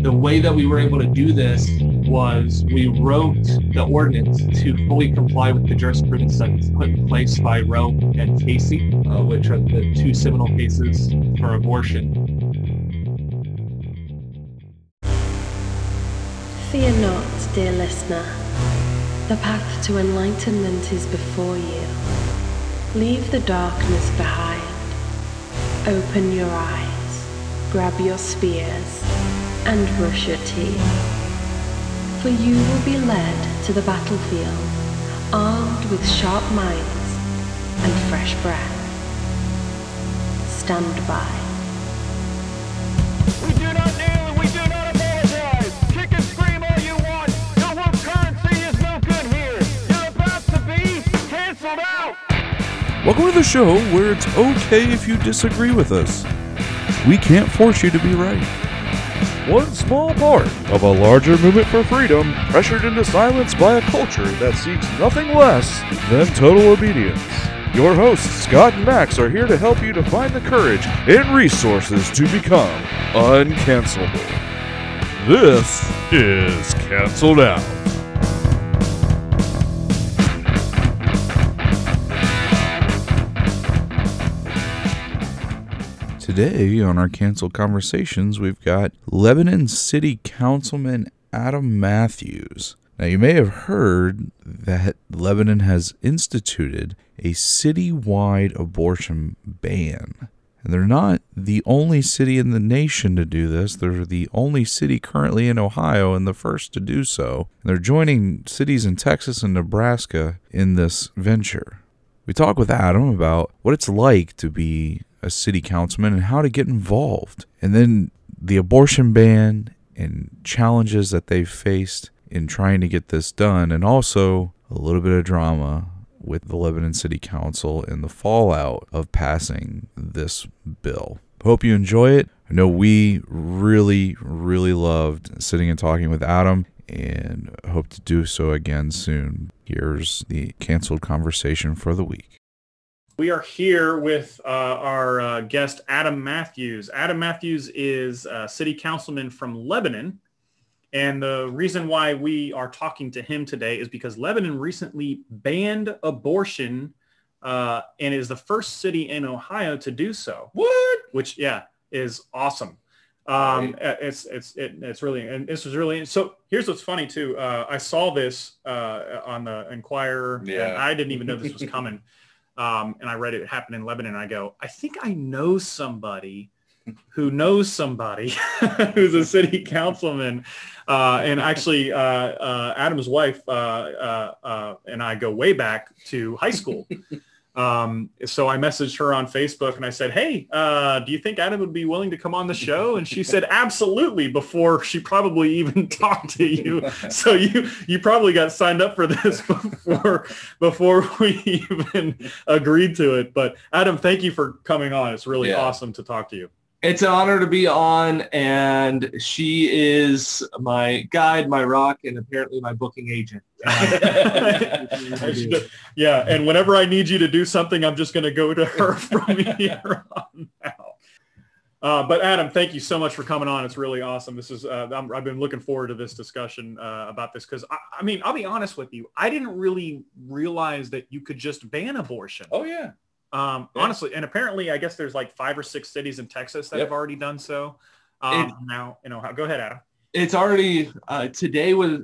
the way that we were able to do this was we wrote the ordinance to fully comply with the jurisprudence that's put in place by Roe and Casey, uh, which are the two seminal cases for abortion. Fear not, dear listener. The path to enlightenment is before you. Leave the darkness behind. Open your eyes, grab your spears, and brush your teeth. For you will be led to the battlefield, armed with sharp minds and fresh breath. Stand by. We do not kneel and we do not apologize. Kick and scream all you want. Your world currency is no good here. You're about to be canceled out. Welcome to the show where it's okay if you disagree with us. We can't force you to be right. One small part of a larger movement for freedom, pressured into silence by a culture that seeks nothing less than total obedience. Your hosts, Scott and Max, are here to help you to find the courage and resources to become uncancelable. This is Canceled Out. Today on our canceled conversations, we've got Lebanon City Councilman Adam Matthews. Now, you may have heard that Lebanon has instituted a citywide abortion ban. And they're not the only city in the nation to do this. They're the only city currently in Ohio and the first to do so. And they're joining cities in Texas and Nebraska in this venture. We talk with Adam about what it's like to be a city councilman and how to get involved. And then the abortion ban and challenges that they've faced in trying to get this done, and also a little bit of drama with the Lebanon City Council and the fallout of passing this bill. Hope you enjoy it. I know we really, really loved sitting and talking with Adam and hope to do so again soon. Here's the canceled conversation for the week. We are here with uh, our uh, guest, Adam Matthews. Adam Matthews is a city councilman from Lebanon. And the reason why we are talking to him today is because Lebanon recently banned abortion uh, and is the first city in Ohio to do so. What? Which, yeah, is awesome. Um, it's it's it, it's really and this was really so. Here's what's funny too. Uh, I saw this uh, on the Enquirer. Yeah. and I didn't even know this was coming. Um, and I read it, it happened in Lebanon. I go, I think I know somebody who knows somebody who's a city councilman. Uh, and actually, uh, uh, Adam's wife uh, uh, uh, and I go way back to high school. Um, so I messaged her on Facebook and I said, hey, uh, do you think Adam would be willing to come on the show? And she said, absolutely, before she probably even talked to you. So you, you probably got signed up for this before, before we even agreed to it. But Adam, thank you for coming on. It's really Yeah. awesome to talk to you. It's an honor to be on, and she is my guide, my rock, and apparently my booking agent. Should- yeah, and whenever I need you to do something, I'm just going to go to her from here on out. Uh, but Adam, thank you so much for coming on. It's really awesome. This is uh, I'm, I've been looking forward to this discussion uh, about this because I, I mean I'll be honest with you, I didn't really realize that you could just ban abortion. Oh yeah. Um, Yeah. honestly, and apparently, I guess there's like five or six cities in Texas that Yep. have already done so. Um, It- now, you know, go ahead, Adam. it's already uh, today was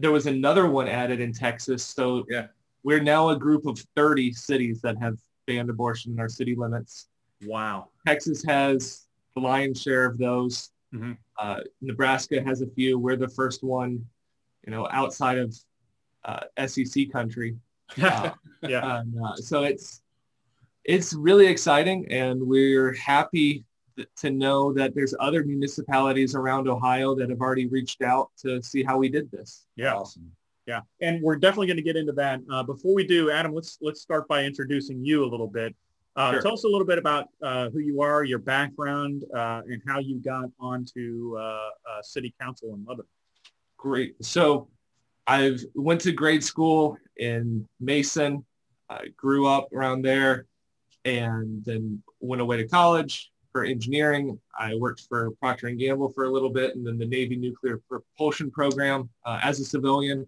there was another one added in Texas. So Yeah. we're now a group of 30 cities that have banned abortion in our city limits. Wow. Texas has the lion's share of those. Mhm. Uh, Nebraska has a few. We're the first one, you know, outside of uh, SEC country. Uh, yeah. and, uh, so it's it's really exciting, and we're happy to know that there's other municipalities around Ohio that have already reached out to see how we did this. Yeah. Awesome. Yeah, and we're definitely going to get into that. Uh, before we do, Adam, let's let's start by introducing you a little bit. Uh, Sure. Tell us a little bit about uh, who you are, your background, uh, and how you got onto uh, uh, city council in Lebanon. Great. So I went to grade school in Mason. I grew up around there and then went away to college. for engineering. I worked for Procter and Gamble for a little bit, and then the Navy Nuclear Propulsion Program uh, as a civilian,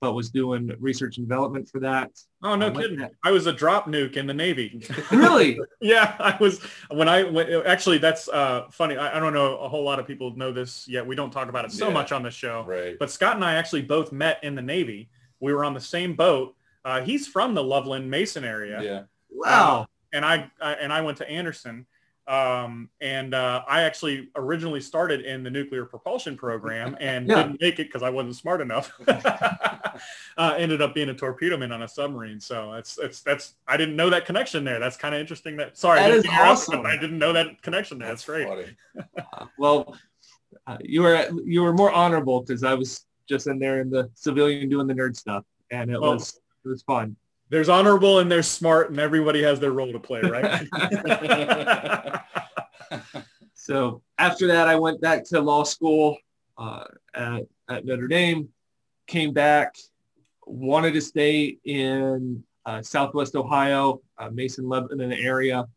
but was doing research and development for that. Oh no I kidding! that- I was a drop nuke in the Navy. Really? yeah, I was when I went. Actually, that's uh, funny. I, I don't know a whole lot of people know this yet. We don't talk about it so Yeah. much on the show. Right. But Scott and I actually both met in the Navy. We were on the same boat. Uh, he's from the Loveland Mason area. yeah. Wow. And I, I and I went to Anderson. Um, and uh, I actually originally started in the nuclear propulsion program and Yeah. didn't make it because I wasn't smart enough. uh, ended up being a torpedo man on a submarine. So that's that's that's I didn't know that connection there. That's kind of interesting. That sorry, That I didn't interrupt, awesome. but I didn't know that connection there. That's, great. funny. Well, uh, you were you were more honorable because I was just in there in the civilian doing the nerd stuff, and it Well- was it was fun. There's honorable and there's smart, and everybody has their role to play, right? So after that, I went back to law school uh, at, at Notre Dame, came back, wanted to stay in uh, Southwest Ohio, uh, Mason, Lebanon area,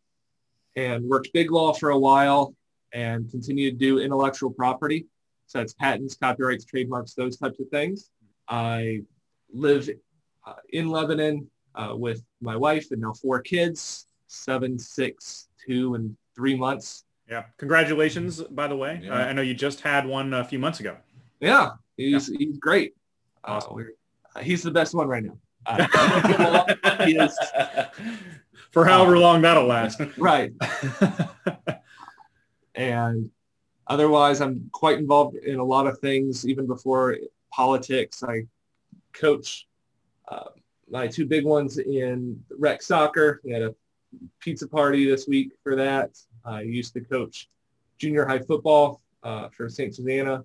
and worked big law for a while and continued to do intellectual property. So that's patents, copyrights, trademarks, those types of things. I live uh, in Lebanon uh, with my wife and now four kids, seven, six, two, and three months. yeah. Congratulations, by the way. Yeah. Uh, I know you just had one a few months ago. Yeah, he's he's great. Uh, Awesome. uh, he's the best one right now. Uh, is For however long that'll last. right, and otherwise, I'm quite involved in a lot of things. Even before politics, I coach uh, my two big ones in rec soccer. We had a pizza party this week for that. I used to coach junior high football uh, for St. Susanna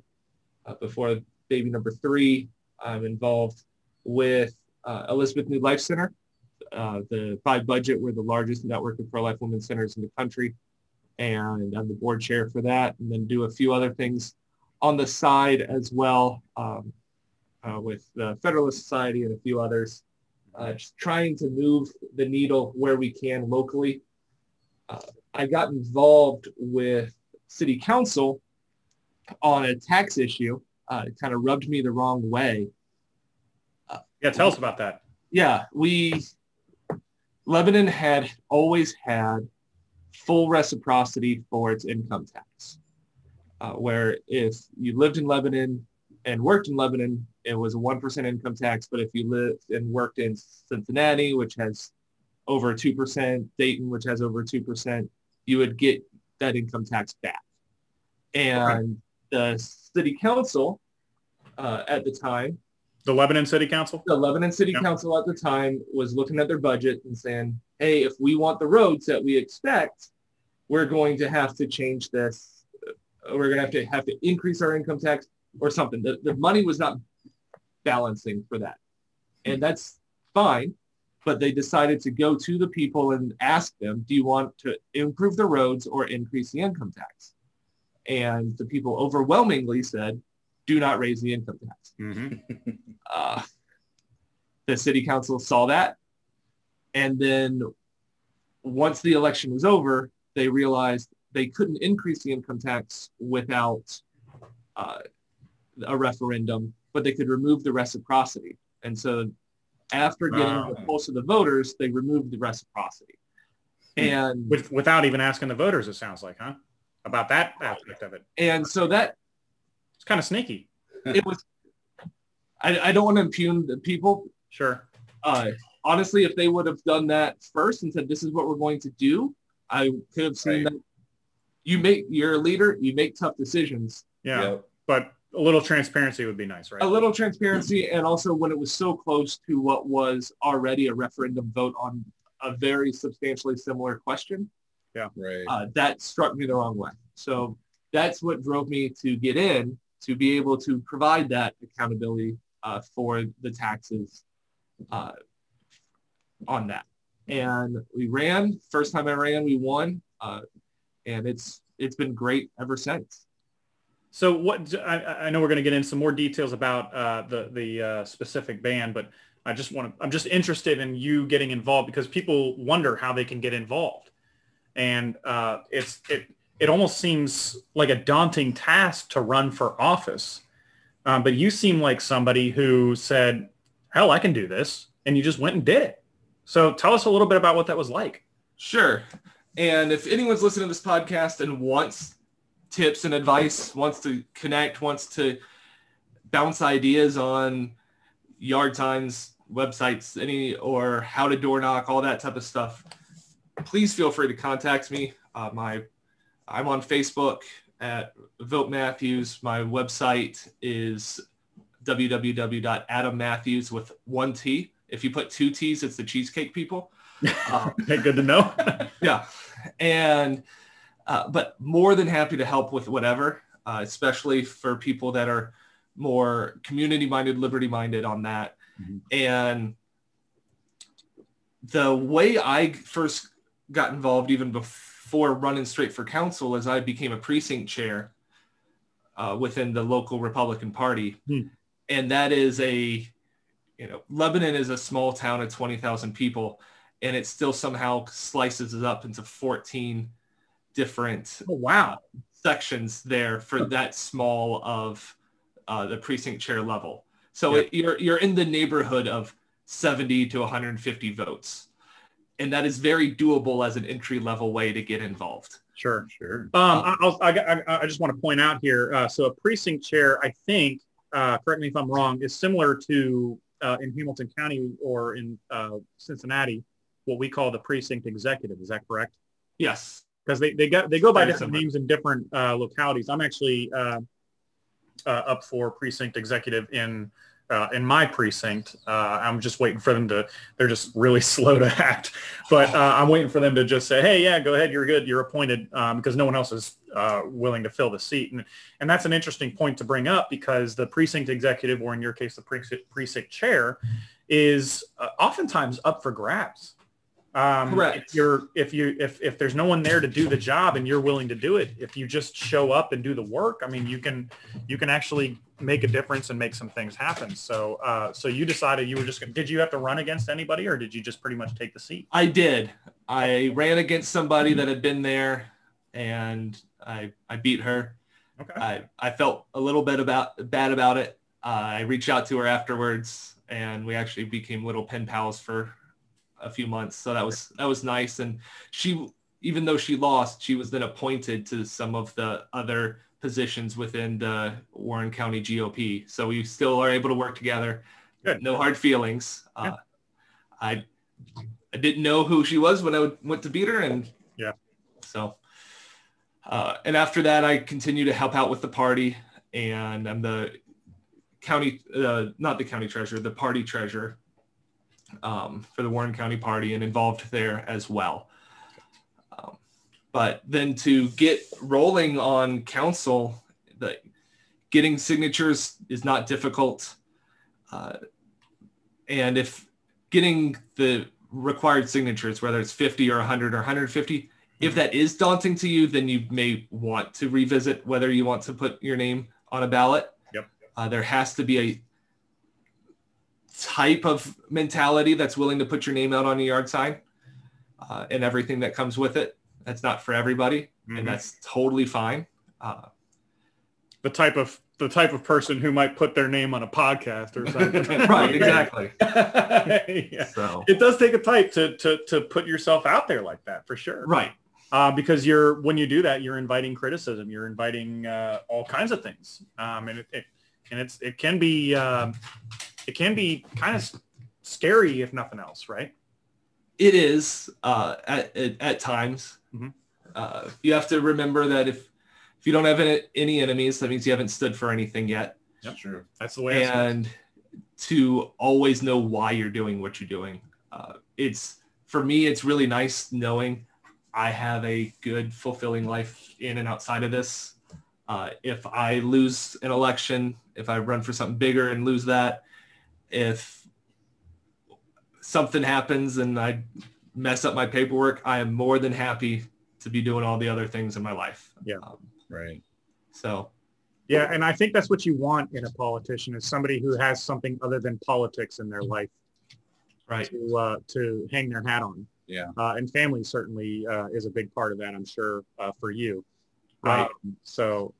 uh, before baby number three. I'm involved with uh, Elizabeth New Life Center. Uh, the five budget, we're the largest network of pro-life women's centers in the country. And I'm the board chair for that and then do a few other things on the side as well um, uh, with the Federalist Society and a few others. Uh, just trying to move the needle where we can locally. Uh, I got involved with city council on a tax issue. Uh, it kind of rubbed me the wrong way. Yeah, tell us about that. Yeah, we Lebanon had always had full reciprocity for its income tax, uh, where if you lived in Lebanon and worked in Lebanon, it was a one percent income tax. But if you lived and worked in Cincinnati, which has over two percent, Dayton, which has over two percent, you would get that income tax back. And the city council uh, at the time The Lebanon City Council? the Lebanon City Yeah. Council at the time was looking at their budget and saying, hey, if we want the roads that we expect, we're going to have to change this. We're going to have to have to increase our income tax or something. The, the money was not balancing for that. And that's fine. But they decided to go to the people and ask them, do you want to improve the roads or increase the income tax? And the people overwhelmingly said, do not raise the income tax Mm-hmm. uh, the city council saw that. And then once the election was over, they realized they couldn't increase the income tax without uh, a referendum, but they could remove the reciprocity. And so after getting Oh. the pulse of the voters, they removed the reciprocity. And With, without even asking the voters, it sounds like, huh? About that aspect of it. and so that It's kind of sneaky. it was I, I don't want to impugn the people Sure. uh, honestly, if they would have done that first and said, this is what we're going to do, I could have seen Right. that you make, you're a leader, you make tough decisions. Yeah. Yep. But a little transparency would be nice, right? A little transparency and also when it was so close to what was already a referendum vote on a very substantially similar question, Yeah, Right. uh, that struck me the wrong way. So that's what drove me to get in to be able to provide that accountability uh, for the taxes uh, on that. And we ran. First time I ran, we won, uh, and it's it's been great ever since. So what I, I know we're going to get into some more details about uh, the the uh, specific band, but I just want to I'm just interested in you getting involved because people wonder how they can get involved, and uh, it's it it almost seems like a daunting task to run for office. Um, but you seem like somebody who said, hell, I can do this. And you just went and did it. So tell us a little bit about what that was like. Sure. And if anyone's listening to this podcast and wants tips and advice, wants to connect, wants to bounce ideas on yard signs, websites, any or how to door knock, all that type of stuff, please feel free to contact me. Uh, my I'm on Facebook at Vote Matthews. My website is www.adammatthews with one T. If you put two T's, it's the Cheesecake People. Um, Good to know. yeah, and uh, but more than happy to help with whatever, uh, especially for people that are more community-minded, liberty-minded on that. And the way I first got involved, even before running straight for council, is I became a precinct chair uh, within the local Republican Party, Hmm. and that is a, you know, Lebanon is a small town of twenty thousand people, and it still somehow slices it up into fourteen different oh, wow. sections there for that small of uh, the precinct chair level. So Yeah. it, you're you're in the neighborhood of 70 to 150 votes, and that is very doable as an entry level way to get involved. Sure. Sure. Um, I, I'll, I, I, I just want to point out here. Uh, so a precinct chair, I think, uh, correct me if I'm wrong, is similar to uh, in Hamilton County or in uh, Cincinnati, what we call the precinct executive. Is that correct? Yes. Because they, they got they go by Very different similar. names in different uh, localities. I'm actually uh, uh, up for precinct executive in uh, in my precinct. Uh, I'm just waiting for them to. They're just really slow to act, but uh, I'm waiting for them to just say, "Hey, yeah, go ahead. You're good. You're appointed," um, because no one else is uh, willing to fill the seat. And and that's an interesting point to bring up because the precinct executive, or in your case, the precinct, precinct chair, is uh, oftentimes up for grabs. Um, Correct. If you're if you if if there's no one there to do the job and you're willing to do it, if you just show up and do the work, I mean, you can you can actually make a difference and make some things happen. So uh, so you decided you were just gonna, did you have to run against anybody or did you just pretty much take the seat? I did. I ran against somebody that had been there, and I I beat her. Okay. I, I felt a little bit about bad about it. Uh, I reached out to her afterwards, and we actually became little pen pals for a few months. So that was that was nice. And she, even though she lost, she was then appointed to some of the other positions within the Warren County GOP. So we still are able to work together. Good. No hard feelings. Yeah. Uh, I I didn't know who she was when I went to beat her, and Yeah. so. Uh, and after that, I continue to help out with the party, and I'm the county, uh, not the county treasurer, the party treasurer um, for the Warren County Party, and involved there as well. Um, but then to get rolling on council, the getting signatures is not difficult, uh, and if getting the required signatures, whether it's 50 or 100 or 150, if that is daunting to you, then you may want to revisit whether you want to put your name on a ballot. Yep. Uh, there has to be a type of mentality that's willing to put your name out on a yard sign uh, and everything that comes with it. That's not for everybody, Mhm. and that's totally fine. Uh, the type of the type of person who might put their name on a podcast or something. right, exactly. yeah. So, It does take a type to, to, to put yourself out there like that for sure. right. Uh, because you're when you do that, you're inviting criticism. You're inviting uh, all kinds of things, um, and it, it and it's it can be um, it can be kind of scary if nothing else, right? It is uh, at, at, at times. Mhm. Uh, you have to remember that if if you don't have any, any enemies, that means you haven't stood for anything yet. Yep. True. That's the way. I see it. and to always know why you're doing what you're doing. Uh, it's for me, it's really nice knowing I have a good, fulfilling life in and outside of this. Uh, if I lose an election, if I run for something bigger and lose that, if something happens and I mess up my paperwork, I am more than happy to be doing all the other things in my life. Yeah. Um, Right. so Yeah, and I think that's what you want in a politician is somebody who has something other than politics in their life right. to uh, to hang their hat on. Yeah. Uh, and family certainly uh, is a big part of that, I'm sure, uh, for you. Right. Um, so,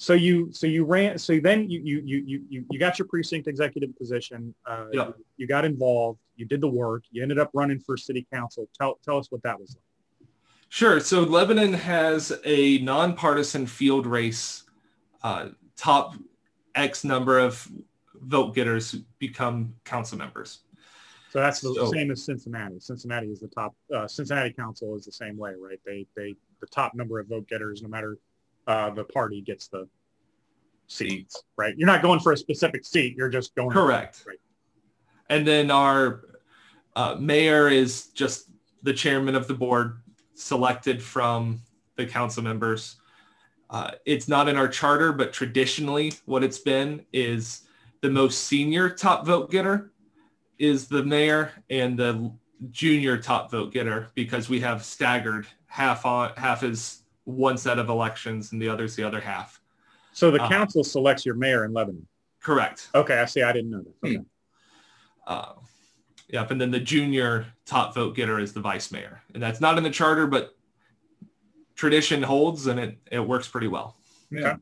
so you so you ran. So then you you you you you got your precinct executive position. Uh, Yeah. you, you got involved. You did the work. You ended up running for city council. Tell tell us what that was like. Sure. So Lebanon has a nonpartisan field race. Uh, top X number of vote getters become council members. So that's the So- same as Cincinnati. Cincinnati is the top. Uh, Cincinnati council is the same way, right? They they the top number of vote getters, no matter uh, the party, gets the seats, right? You're not going for a specific seat. You're just going. Correct. Right. And then our uh, mayor is just the chairman of the board selected from the council members. Uh, it's not in our charter, but traditionally what it's been is the most senior top vote getter is the mayor and the junior top vote getter because we have staggered half on half is one set of elections and the other's the other half. So the Uh, council selects your mayor in Lebanon. Correct. Okay, I see. I didn't know that. Okay. Uh, yep, and then the junior top vote getter is the vice mayor, and that's not in the charter, but tradition holds, and it it works pretty well. Okay.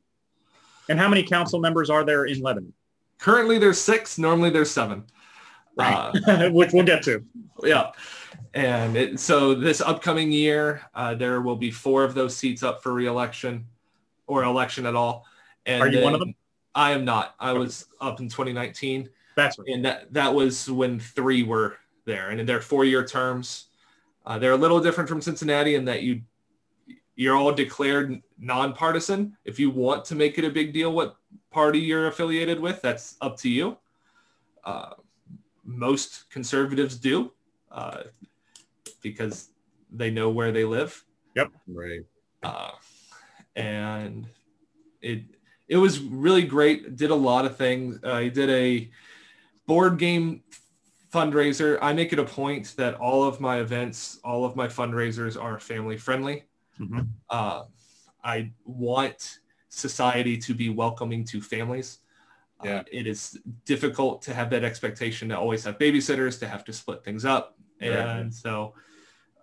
And how many council members are there in Lebanon? Currently, there's six. Normally, there's seven. Uh, Which we'll get to. yeah, and it, so this upcoming year, uh, there will be four of those seats up for reelection or election at all. And Are you one of them? I am not. I was up in 2019. That's right. and that that was when three were there, and in their four-year terms. Uh, they're a little different from Cincinnati in that you you're all declared nonpartisan. If you want to make it a big deal, what party you're affiliated with, that's up to you. Uh, most conservatives do uh, because they know where they live Yep. Right. uh, and it it was really great. Did a lot of things. Uh, I did a board game fundraiser. I make it a point that all of my events, all of my fundraisers are family friendly. Mhm. Uh, I want society to be welcoming to families. Yeah. Uh, it is difficult to have that expectation to always have babysitters, to have to split things up. Right. And so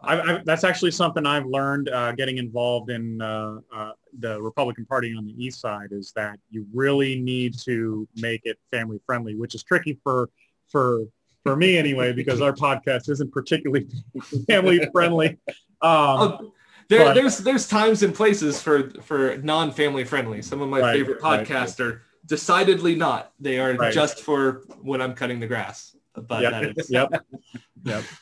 I, I, that's actually something I've learned uh, getting involved in uh, uh, the Republican Party on the East Side is that you really need to make it family friendly, which is tricky for for for me anyway because our podcast isn't particularly family friendly. Um, Oh, there, but- there's there's times and places for for non-family friendly. Some of my Right, favorite right. podcasts are decidedly not. They are Right. just for when I'm cutting the grass. But Yep. that is, yep, yep.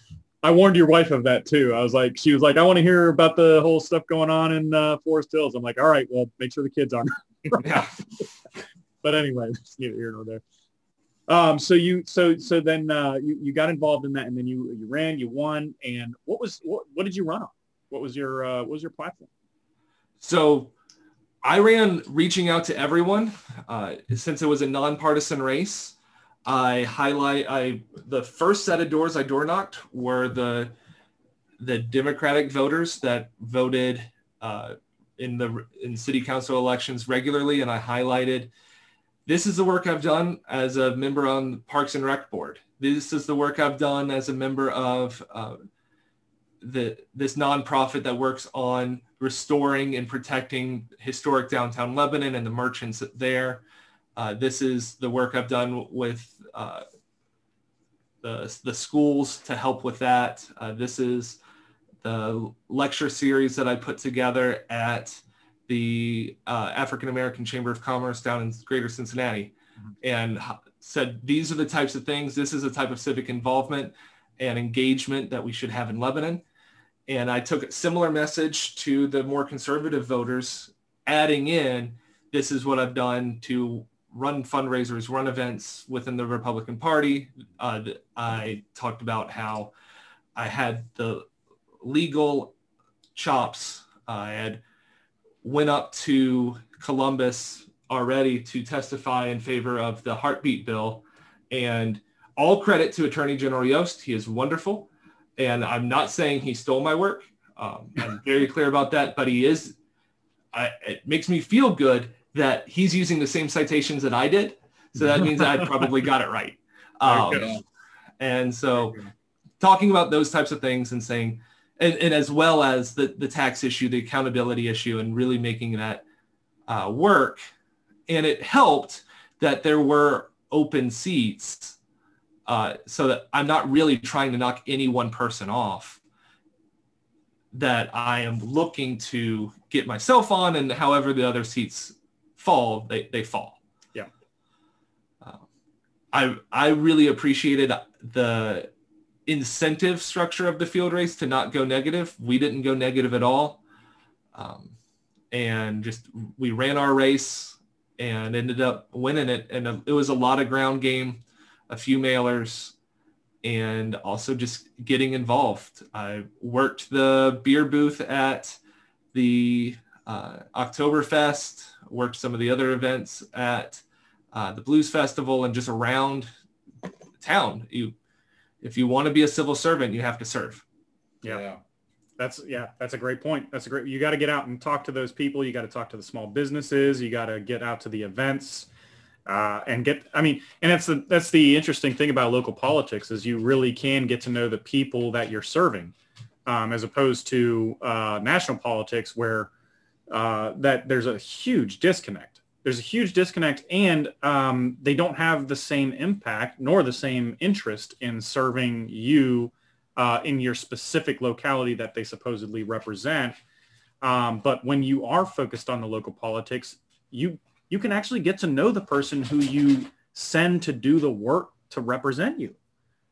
I warned your wife of that too. I was like, she was like, I want to hear about the whole stuff going on in uh, Forest Hills. I'm like, all right, well, make sure the kids aren't. yeah. but anyway, it's neither here nor there. Um, so you, so, so then uh, you, you got involved in that, and then you, you ran, you won, and what was, what, what did you run on? What was your, uh, what was your platform? So I ran reaching out to everyone uh, since it was a nonpartisan race. I highlight I the first set of doors I door knocked were the the Democratic voters that voted uh, in the in city council elections regularly, and I highlighted this is the work I've done as a member on the Parks and Rec board. This is the work I've done as a member of uh, the this nonprofit that works on restoring and protecting historic downtown Lebanon and the merchants there. Uh, this is the work I've done with uh, the, the schools to help with that. Uh, this is the lecture series that I put together at the uh, African American Chamber of Commerce down in Greater Cincinnati and said these are the types of things, this is the type of civic involvement and engagement that we should have in Lebanon. And I took a similar message to the more conservative voters, adding in, this is what I've done to run fundraisers, run events within the Republican Party. Uh, I talked about how I had the legal chops. I had went up to Columbus already to testify in favor of the heartbeat bill. And all credit to Attorney General Yost. He is wonderful. And I'm not saying he stole my work. Um, I'm very clear about that, but he is, I, it makes me feel good that he's using the same citations that I did. So that means I probably got it right. Um, and so talking about those types of things and saying, and, and as well as the, the tax issue, the accountability issue, and really making that uh, work. And it helped that there were open seats uh, so that I'm not really trying to knock any one person off that I am looking to get myself on and however the other seats fall, they, they fall. Yeah. Uh, I, I really appreciated the incentive structure of the field race to not go negative. We didn't go negative at all. Um, and just, we ran our race and ended up winning it. And it was a lot of ground game, a few mailers, and also just getting involved. I worked the beer booth at the uh, Oktoberfest, worked some of the other events at uh, the Blues Festival and just around town. You, if you want to be a civil servant, you have to serve. Yeah. That's yeah, that's a great point. That's a great. You got to get out and talk to those people. You got to talk to the small businesses. You got to get out to the events uh, and get. I mean, and that's the that's the interesting thing about local politics is you really can get to know the people that you're serving, um, as opposed to uh, national politics where uh, that there's a huge disconnect. There's a huge disconnect, and um, they don't have the same impact nor the same interest in serving you uh, in your specific locality that they supposedly represent. Um, but when you are focused on the local politics, you you can actually get to know the person who you send to do the work to represent you.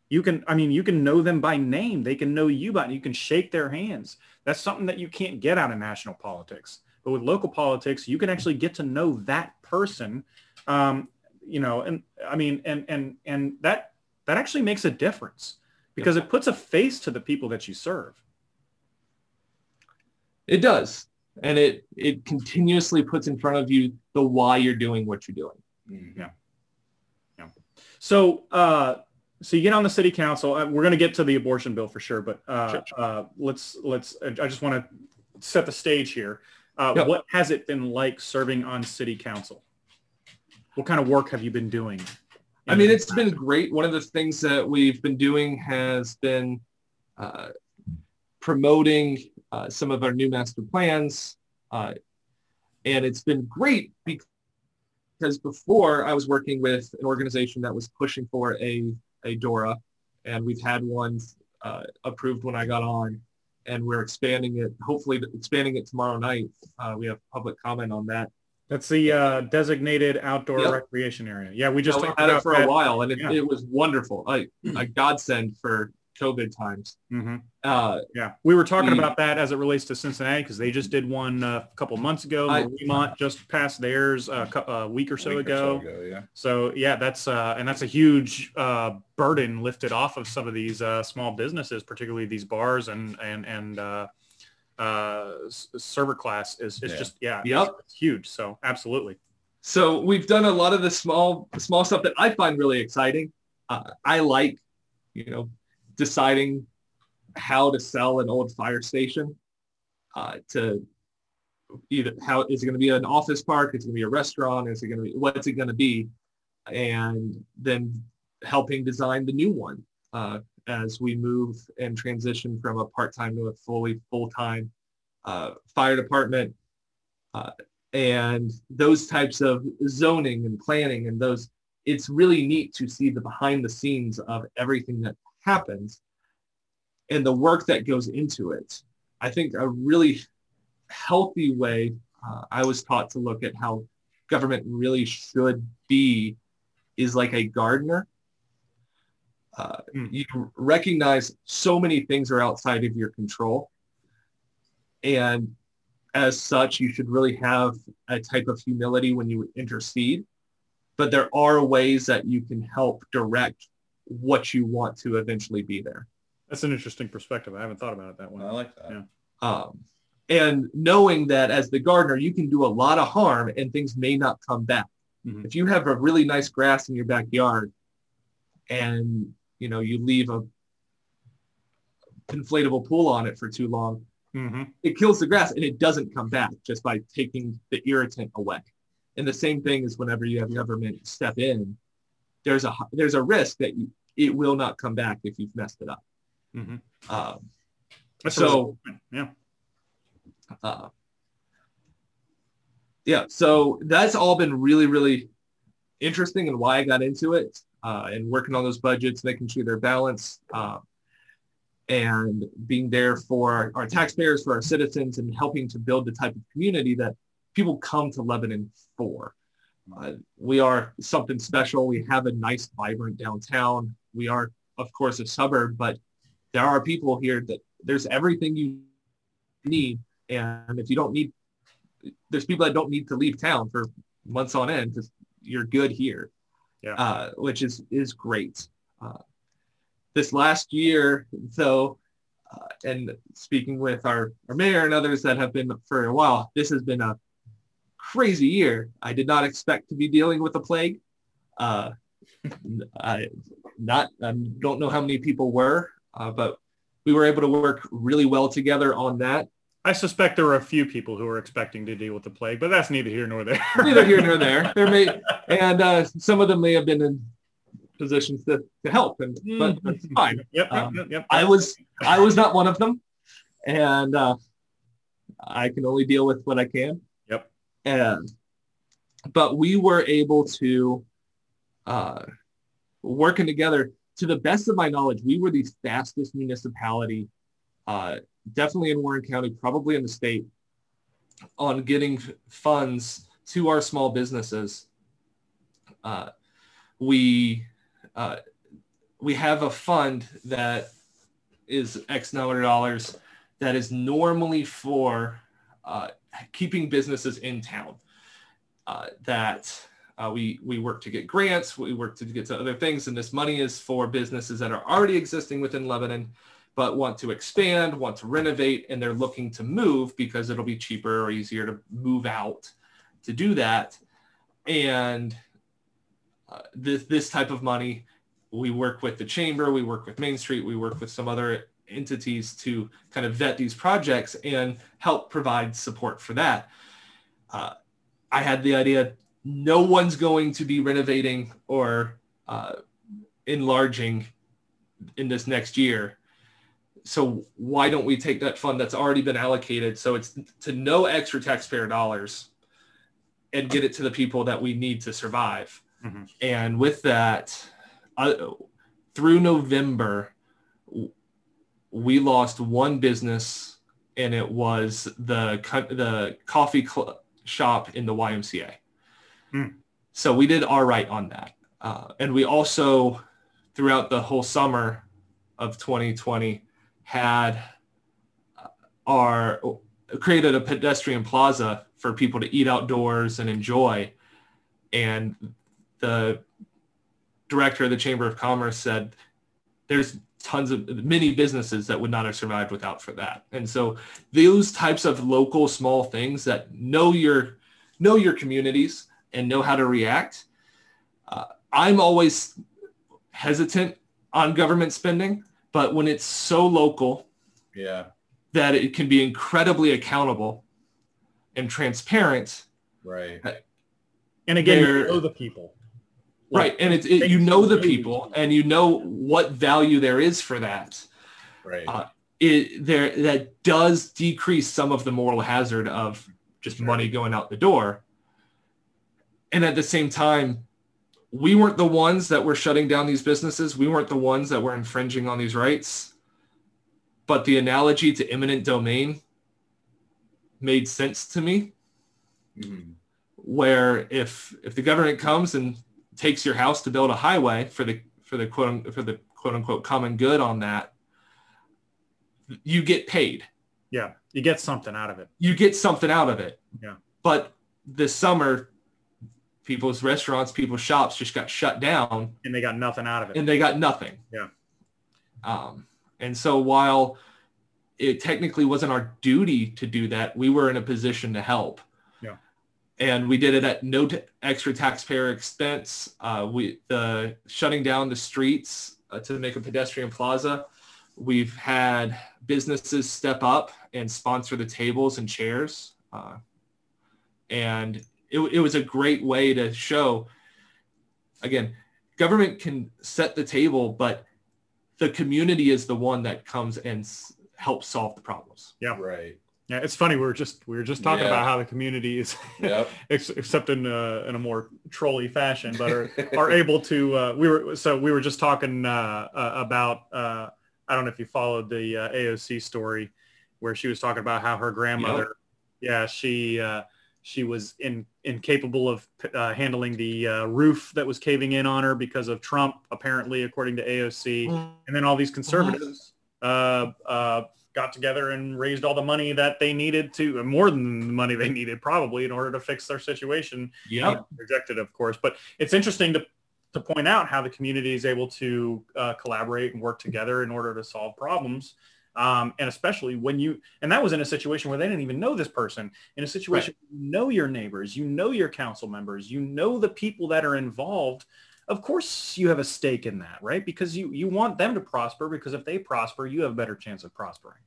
You can, I mean, you can know them by name. They can know you by, you can shake their hands. That's something that you can't get out of national politics. But with local politics, you can actually get to know that person. Um, you know, and I mean, and and and that that actually makes a difference because it puts a face to the people that you serve. It does. And it, it continuously puts in front of you the why you're doing what you're doing. Yeah. Yeah. So, uh, so you get on the city council. Uh, we're going to get to the abortion bill for sure, but uh, Sure, uh, let's let's. I just want to set the stage here. Uh, Yep. What has it been like serving on city council? What kind of work have you been doing? I mean, it's been great. One of the things that we've been doing has been uh, promoting uh, some of our new master plans. Uh, and it's been great because before I was working with an organization that was pushing for a, a DORA, and we've had one uh, approved when I got on, and we're expanding it, hopefully expanding it tomorrow night. Uh, we have public comment on that. That's the uh, designated outdoor Yep. recreation area. Yeah, we just Yeah, we talked had it for that. a while, and it, Yeah. it was wonderful. A godsend for COVID times. Mhm. Uh, Yeah, we were talking The- about that as it relates to Cincinnati because they just did one uh, a couple months ago. I- Fremont just passed theirs a, cou- a week or so Week or ago. yeah. So yeah, that's uh, and that's a huge uh, burden lifted off of some of these uh, small businesses, particularly these bars and and and uh, uh, server class is is Yeah. just yeah, Yep. it's, it's huge. So absolutely, so we've done a lot of the small, small stuff that I find really exciting. Uh, I like, you know, deciding how to sell an old fire station uh, to either how is it going to be an office park? Is it going to be a restaurant? Is it going to be what's it going to be? And then helping design the new one uh, as we move and transition from a part-time to a fully full-time uh, fire department. Uh, and those types of zoning and planning and those it's really neat to see the behind the scenes of everything that happens and the work that goes into it i think a really healthy way uh, i was taught to look at how government really should be is like a gardener uh, Mm. you recognize so many things are outside of your control and as such, you should really have a type of humility when you intercede. But there are ways that you can help direct what you want to eventually be there. that's an interesting perspective. I haven't thought about it that way. I like that. Yeah. Um, and knowing that as the gardener, you can do a lot of harm and things may not come back. Mhm. If you have a really nice grass in your backyard and, you know, you leave a inflatable pool on it for too long, hmm it kills the grass and it doesn't come back just by taking the irritant away. And the same thing is whenever you have government step in, there's a there's a risk that you, it will not come back if you've messed it up. hmm Um, So- yeah. Uh, yeah, so that's all been really, really interesting and why I got into it uh, and working on those budgets, making sure they're balanced, uh, and being there for our, our taxpayers, for our citizens, and helping to build the type of community that people come to Lebanon for. Uh, we are something special. We have a nice, vibrant downtown. We are, of course, a suburb, but there are people here that there's everything you need. And if you don't need, there's people that don't need to leave town for months on end because you're good here, Yeah. uh, which is is great. Uh, this last year, though, uh, and speaking with our, our mayor and others that have been for a while, this has been a crazy year. I did not expect to be dealing with a plague. Uh, I not I don't know how many people were, uh, but we were able to work really well together on that. I suspect there were a few people who were expecting to deal with the plague, but that's neither here nor there. Neither here nor there. There may and uh, some of them may have been in positions to, to help, and but that's fine. Yep, yep, Um, yep, yep. I was I was not one of them, and uh, I can only deal with what I can. Yep. And but we were able to uh, working together. To the best of my knowledge, we were the fastest municipality, uh, definitely in Warren County, probably in the state, on getting funds to our small businesses. Uh, we uh, we have a fund that is X number of dollars that is normally for uh, keeping businesses in town. Uh, that uh, we we work to get grants, we work to get to other things, and this money is for businesses that are already existing within Lebanon, but want to expand, want to renovate, and they're looking to move because it'll be cheaper or easier to move out to do that. And uh, this this type of money we work with the chamber, we work with Main Street, we work with some other entities to kind of vet these projects and help provide support for that. Uh, I had the idea no one's going to be renovating or uh, enlarging in this next year. So why don't we take that fund that's already been allocated so it's to no extra taxpayer dollars and get it to the people that we need to survive? Mhm. And with that, uh, through November, we lost one business, and it was the the coffee cl- shop in the YMCA. Hmm. So we did all right on that, uh, and we also, throughout the whole summer of 2020, had uh, our created a pedestrian plaza for people to eat outdoors and enjoy, and the director of the Chamber of Commerce said there's tons of many businesses that would not have survived without for that. And so those types of local small things that know your know your communities and know how to react. Uh, I'm always hesitant on government spending, but when it's so local Yeah. that it can be incredibly accountable and transparent, Right. and again, you know the people. right? And it's it, you know the people and you know what value there is for that. Right. Uh, it there that does decrease some of the moral hazard of just Sure. money going out the door. And at the same time, we weren't the ones that were shutting down these businesses. We weren't the ones that were infringing on these rights. But the analogy to eminent domain made sense to me Mhm. where if if the government comes and takes your house to build a highway for the for the quote for the quote unquote common good on that, you get paid. Yeah, you get something out of it. You get something out of it. Yeah. But this summer, people's restaurants, people's shops just got shut down and they got nothing out of it. and they got nothing. Yeah. Um, and so while it technically wasn't our duty to do that, we were in a position to help. Yeah. And we did it at no t- extra taxpayer expense. Uh, we the shutting down the streets uh, to make a pedestrian plaza. We've had businesses step up and sponsor the tables and chairs. Uh, and it, it was a great way to show, again, government can set the table, but the community is the one that comes and s- help solve the problems. Yeah. Right. Yeah, it's funny. We were just we were just talking Yeah. about how the community is, Yep. ex- except in uh, in a more trolly fashion, but are, are able to. Uh, we were so we were just talking uh, uh, about. Uh, I don't know if you followed the uh, AOC story, where she was talking about how her grandmother, yeah, she uh, she was in, incapable of uh, handling the uh, roof that was caving in on her because of Trump, apparently, according to AOC, and then all these conservatives uh, uh, got together and raised all the money that they needed to, more than the money they needed probably in order to fix their situation. Yep. Rejected, of course. But it's interesting to, to point out how the community is able to uh, collaborate and work together in order to solve problems. Um, and especially when you, and that was in a situation where they didn't even know this person. In a situation, where you know your neighbors, you know your council members, you know the people that are involved. Of course, you have a stake in that, right? Because you you want them to prosper. Because if they prosper, you have a better chance of prospering.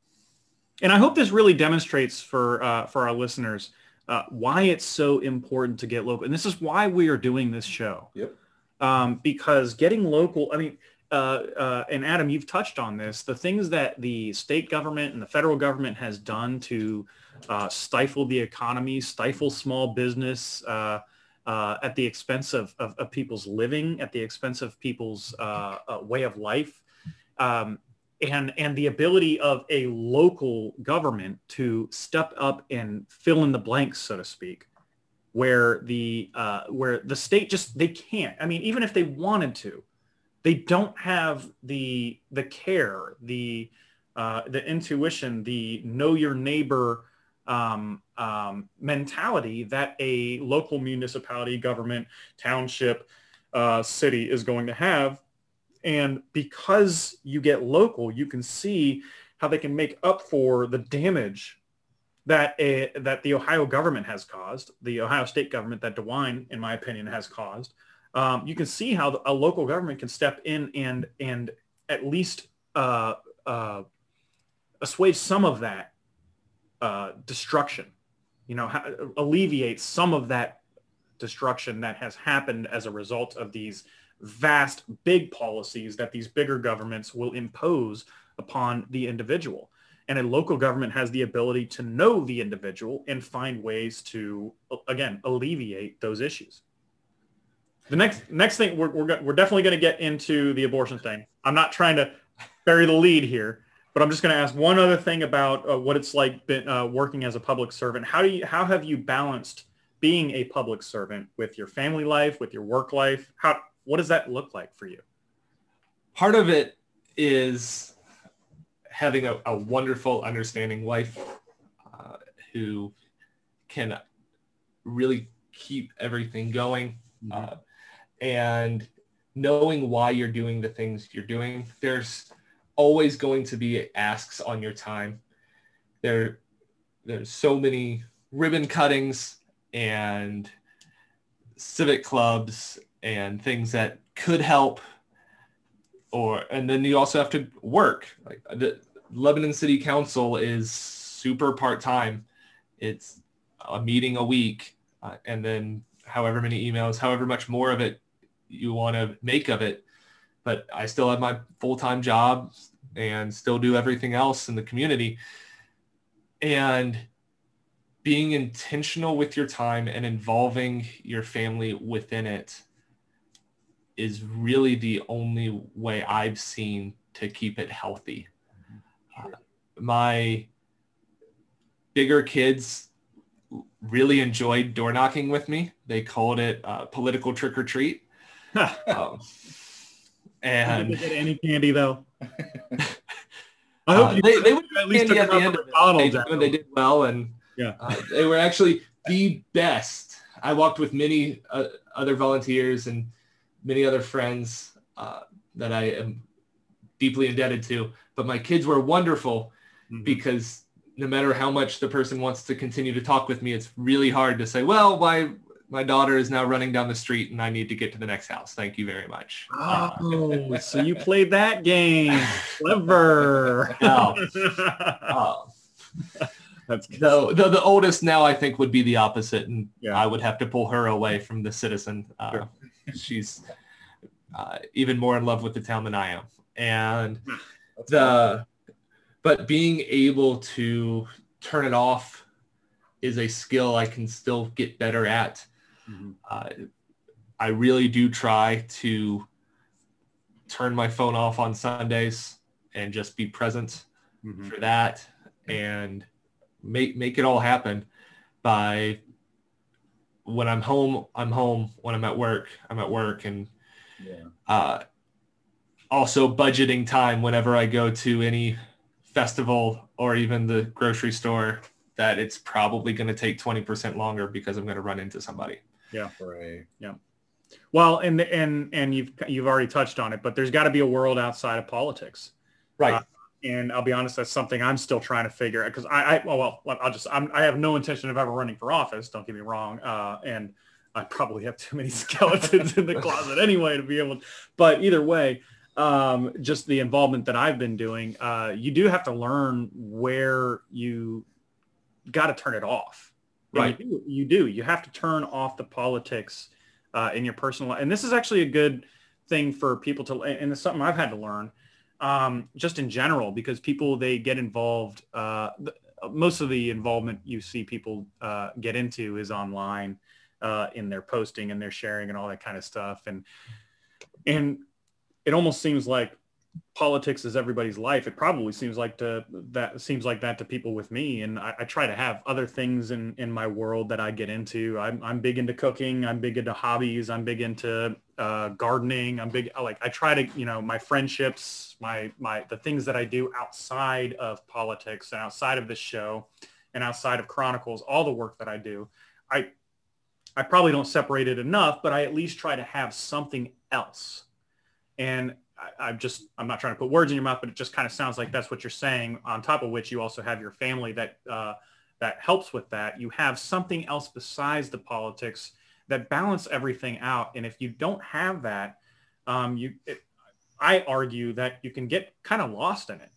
And I hope this really demonstrates for uh, for our listeners uh, why it's so important to get local. And this is why we are doing this show. Yep. Um, because getting local, I mean, uh, uh, and Adam, you've touched on this. The things that the state government and the federal government has done to uh, stifle the economy, stifle small business uh, uh, at the expense of, of, of people's living, at the expense of people's way of life. Um, and and the ability of a local government to step up and fill in the blanks, so to speak, where the where the state just they can't. I mean, even if they wanted to, they don't have the the care, the uh, the intuition, the know your neighbor um, um, mentality that a local municipality, government, township, uh, city is going to have. And because you get local, you can see how they can make up for the damage that a, that the Ohio government has caused, the Ohio state government that DeWine, in my opinion, has caused. Um, you can see how a local government can step in and and at least uh, uh, assuage some of that uh, destruction. You know, ha- alleviate some of that destruction that has happened as a result of these vast, big policies that these bigger governments will impose upon the individual. And a local government has the ability to know the individual and find ways to, again, alleviate those issues. The next next thing we're we're, go- we're definitely going to get into the abortion thing. I'm not trying to bury the lead here, but I'm just going to ask one other thing about uh, what it's like been, uh, working as a public servant. How do you how have you balanced being a public servant with your family life, with your work life? How what does that look like for you? part of it is having a, a wonderful understanding wife uh, who can really keep everything going uh, and knowing why you're doing the things you're doing there's always going to be asks on your time. There there's so many ribbon cuttings and civic clubs and things that could help or and then you also have to work. Like the lebanon city council is super part-time. It's a meeting a week uh, and then however many emails however much more of it you want to make of it but i still have my full-time job and still do everything else in the community and being intentional with your time and involving your family within it is really the only way I've seen to keep it healthy. Uh, my bigger kids really enjoyed door knocking with me. They called it uh, political trick or treat. Um, and any candy though? I uh, hope you they, they would at least took at the end of it. They, they did well and Yeah. uh, they were actually the best. I walked with many uh, other volunteers and many other friends uh, that I am deeply indebted to, but my kids were wonderful Mhm. because no matter how much the person wants to continue to talk with me, it's really hard to say, well, my my daughter is now running down the street and I need to get to the next house. Thank you very much. Oh, so you played that game. Clever. No. Uh, That's good. the, oldest now I think would be the opposite, and Yeah. I would have to pull her away from the citizen. Uh, Sure. She's uh, even more in love with the town than I am, and That's the but being able to turn it off is a skill I can still get better at. Mhm. Uh, I really do try to turn my phone off on Sundays and just be present Mhm. for that and make make it all happen by when I'm home, I'm home. When I'm at work, I'm at work and Yeah. uh, also budgeting time whenever I go to any festival or even the grocery store that it's probably going to take 20% longer because I'm going to run into somebody. Right. Yeah. Well, and and and you've you've already touched on it, but there's got to be a world outside of politics. Right. Uh, and I'll be honest, that's something I'm still trying to figure out because I, I, well, well, I'll just, I'm, I have no intention of ever running for office. Don't get me wrong. Uh, and I probably have too many skeletons in the closet anyway to be able. To, but either way, um, just the involvement that I've been doing, uh, you do have to learn where you got to turn it off. Right. You do, you do. You have to turn off the politics uh, in your personal life. And this is actually a good thing for people to, and it's something I've had to learn um, just in general, because people, they get involved. Uh, most of the involvement you see people uh, get into is online uh, in their posting and their sharing and all that kind of stuff. And, and it almost seems like politics is everybody's life. It probably seems like to that seems like that to people with me. And I, I try to have other things in, in my world that I get into. I'm, I'm big into cooking. I'm big into hobbies. I'm big into uh, gardening. I'm big. Like I try to, you know, my friendships, my, my, the things that I do outside of politics and outside of this show and outside of Chronicles, all the work that I do, I, I probably don't separate it enough, but I at least try to have something else. And I, I'm just, I'm not trying to put words in your mouth, but it just kind of sounds like that's what you're saying. On top of which you also have your family that, uh, that helps with that. You have something else besides the politics that balance everything out. And if you don't have that, um, you, it, I argue that you can get kind of lost in it.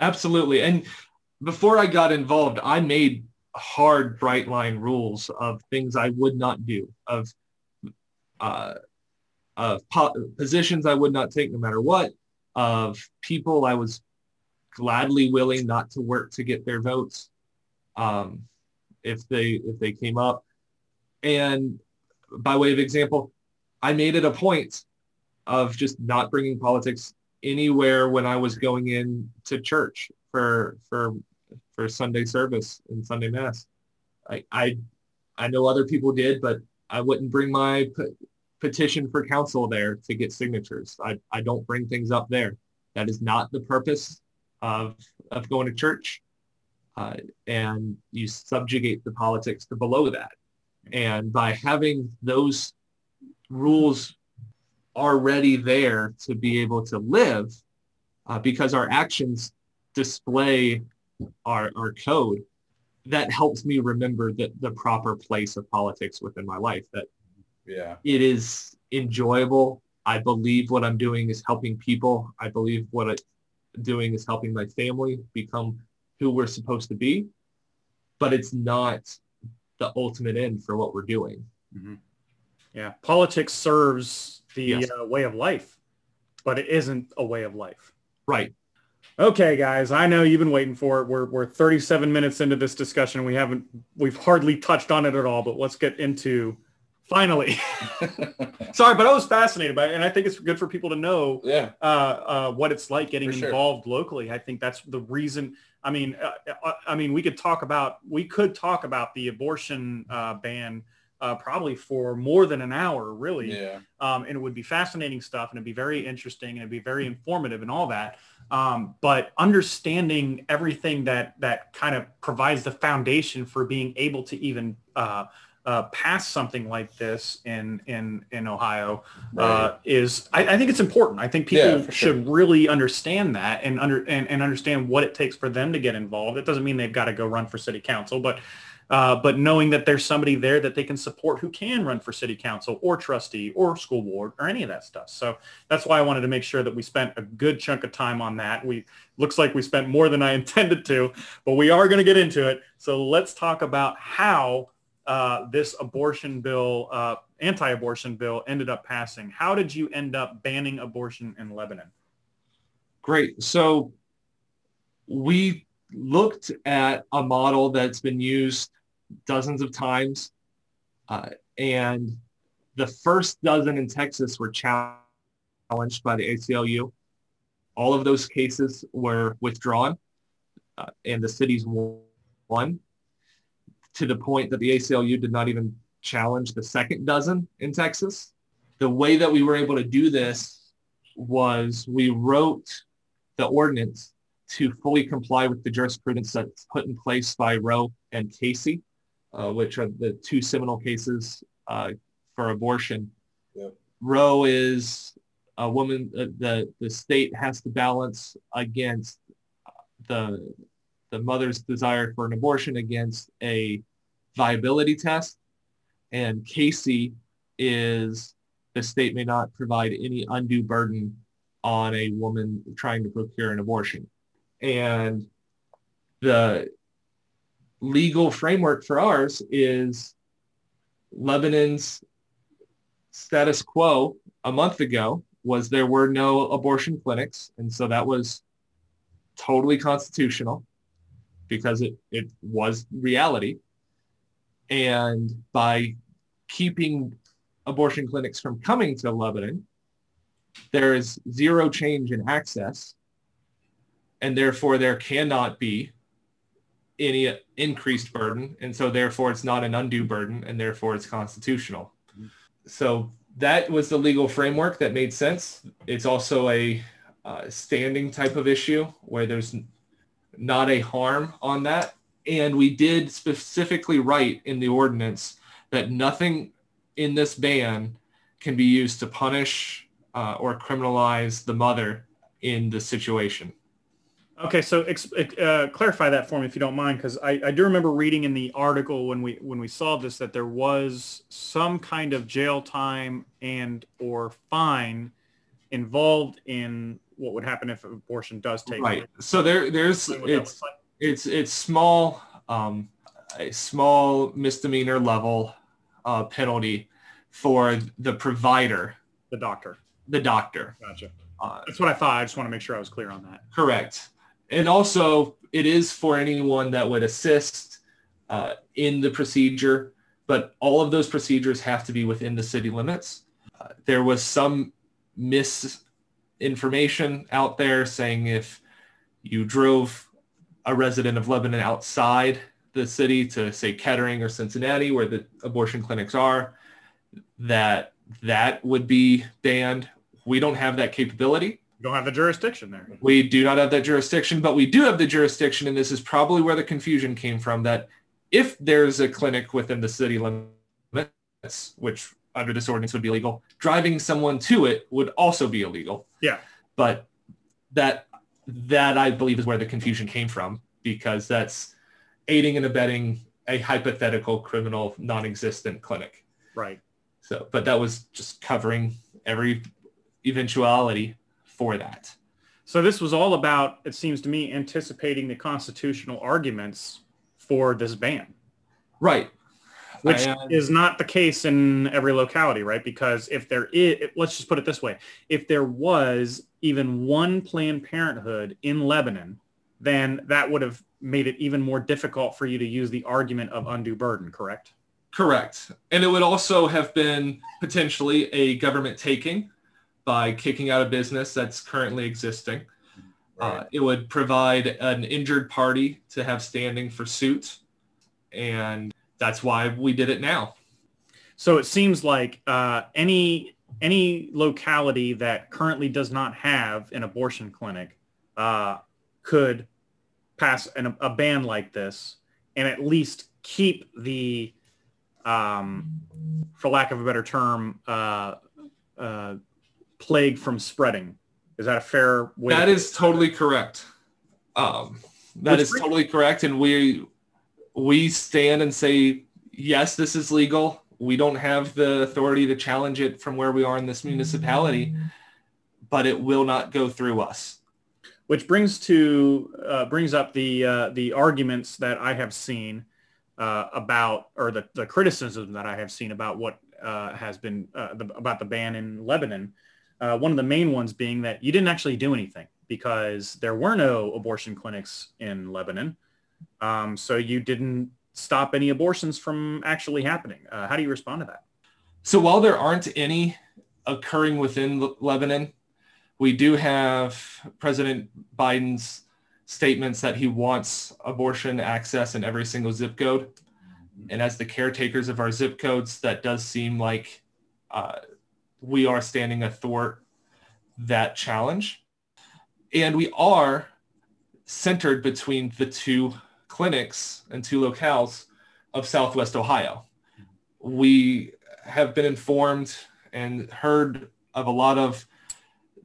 Absolutely. And before I got involved, I made hard bright line rules of things I would not do, of uh, of po- positions I would not take no matter what, of people I was gladly willing not to work to get their votes um, if they if they came up. And by way of example, I made it a point of just not bringing politics anywhere when I was going in to church for for for Sunday service and Sunday mass. I I, I know other people did, but I wouldn't bring my petition for council there to get signatures. I, I don't bring things up there. That is not the purpose of of going to church. Uh, and you subjugate the politics to below that. And by having those rules already there to be able to live, uh, because our actions display our, our code, that helps me remember that the proper place of politics within my life, that Yeah. it is enjoyable. I believe what I'm doing is helping people. I believe what I'm doing is helping my family become who we're supposed to be, but it's not the ultimate end for what we're doing. Yeah. Politics serves the Yes. uh, way of life, but it isn't a way of life. Right. Okay, guys, I know you've been waiting for it. We're, we're 37 minutes into this discussion. We haven't, we've hardly touched on it at all, but let's get into finally. Sorry, but I was fascinated by it. And I think it's good for people to know Yeah. uh, uh, what it's like getting For sure. involved locally. I think that's the reason. I mean, uh, uh, I mean, we could talk about we could talk about the abortion uh, ban uh, probably for more than an hour, really. Yeah. Um, and it would be fascinating stuff, and it'd be very interesting, and it'd be very informative, and all that. Um, but understanding everything that that kind of provides the foundation for being able to even uh, uh, pass something like this in in in Ohio uh, is I, I think it's important. I think people Yeah, for sure. should really understand that and under and, and understand what it takes for them to get involved. It doesn't mean they've got to go run for city council, but uh, but knowing that there's somebody there that they can support who can run for city council or trustee or school board or any of that stuff. So that's why I wanted to make sure that we spent a good chunk of time on that. We looks like we spent more than I intended to, but we are going to get into it. So let's talk about how uh, this abortion bill, uh, anti-abortion bill ended up passing. How did you end up banning abortion in Lebanon? Great. So we looked at a model that's been used dozens of times, uh, and the first dozen in Texas were challenged by the ACLU. All of those cases were withdrawn, uh, and the cities won to the point that the ACLU did not even challenge the second dozen in Texas. The way that we were able to do this was we wrote the ordinance to fully comply with the jurisprudence that's put in place by Roe and Casey, uh, which are the two seminal cases uh, for abortion. Yep. Roe is a woman, uh, the, the state has to balance against the, the mother's desire for an abortion against a viability test. And Casey is the state may not provide any undue burden on a woman trying to procure an abortion. And the legal framework for ours is Lebanon's status quo a month ago was there were no abortion clinics. And so that was totally constitutional because it, it was reality. And by keeping abortion clinics from coming to Lebanon, there is zero change in access and therefore there cannot be any increased burden. And so therefore it's not an undue burden and therefore it's constitutional. So that was the legal framework that made sense. It's also a uh, standing type of issue where there's not a harm on that. And we did specifically write in the ordinance that nothing in this ban can be used to punish uh, or criminalize the mother in the situation. Okay, so uh, clarify that for me if you don't mind, because I, I do remember reading in the article when we when we saw this that there was some kind of jail time and or fine involved in what would happen if abortion does take right place. so there there's it's like. it's it's small um a small misdemeanor level uh, penalty for the provider the doctor. the doctor Gotcha. uh, That's what I thought. I just want to make sure I was clear on that. correct and also it is for anyone that would assist uh, in the procedure but all of those procedures have to be within the city limits uh, there was some misinformation out there saying if you drove a resident of Lebanon outside the city to say Kettering or Cincinnati where the abortion clinics are, that that would be banned. We don't have that capability. You don't have the jurisdiction there. We do not have that jurisdiction, but we do have the jurisdiction, and this is probably where the confusion came from, that if there's a clinic within the city limits, which under this ordinance would be illegal, driving someone to it would also be illegal. Yeah. But that that I believe is where the confusion came from, because that's aiding and abetting a hypothetical criminal non-existent clinic. Right. So, but that was just covering every eventuality for that. So this was all about, it seems to me, anticipating the constitutional arguments for this ban, Right. Which And- is not the case in every locality, right? Because if there is, let's just put it this way, if there was even one Planned Parenthood in Lebanon, then that would have made it even more difficult for you to use the argument of undue burden, correct? Correct. And it would also have been potentially a government taking by kicking out a business that's currently existing. Uh, it would provide an injured party to have standing for suit. And that's why we did it now. So it seems like uh, any any locality that currently does not have an abortion clinic uh, could pass an, a ban like this and at least keep the, um, for lack of a better term, uh, uh, plague from spreading. Is that a fair way? That to- is totally correct. Um, that Which is brings- totally correct. And we, we stand and say, yes, this is legal. We don't have the authority to challenge it from where we are in this municipality, but it will not go through us. which brings to uh, brings up the uh, the arguments that I have seen uh, about or the, the criticism that I have seen about what uh, has been uh, the, about the ban in Lebanon. Uh, one of the main ones being that you didn't actually do anything. because there were no abortion clinics in Lebanon. Um, so you didn't stop any abortions from actually happening. Uh, how do you respond to that? So while there aren't any occurring within Le- Lebanon, we do have President Biden's statements that he wants abortion access in every single zip code. And as the caretakers of our zip codes, that does seem like uh, we are standing athwart that challenge. And we are centered between the two clinics and two locales of Southwest Ohio. We have been informed and heard of a lot of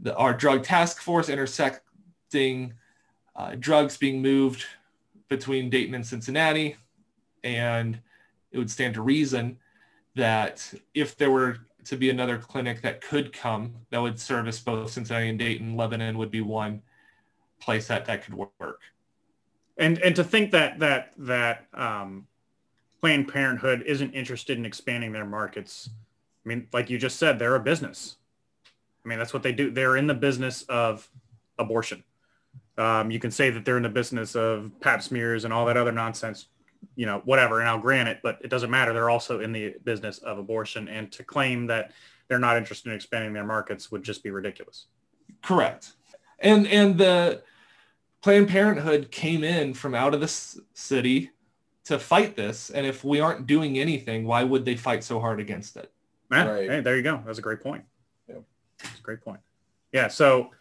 the, our drug task force intersecting uh, drugs being moved between Dayton and Cincinnati. And it would stand to reason that if there were to be another clinic that could come that would service both Cincinnati and Dayton, Lebanon would be one place that that could work. And and to think that that that um, Planned Parenthood isn't interested in expanding their markets. I mean, like you just said, they're a business. I mean, that's what they do. They're in the business of abortion. Um, you can say that they're in the business of pap smears and all that other nonsense, you know, whatever. And I'll grant it, but it doesn't matter. They're also in the business of abortion. And to claim that they're not interested in expanding their markets would just be ridiculous. Correct. And and the Planned Parenthood came in from out of the city to fight this. And if we aren't doing anything, why would they fight so hard against it? Yeah, Right. Hey, there you go. That's a great point. Yeah. That's a great point. Yeah. So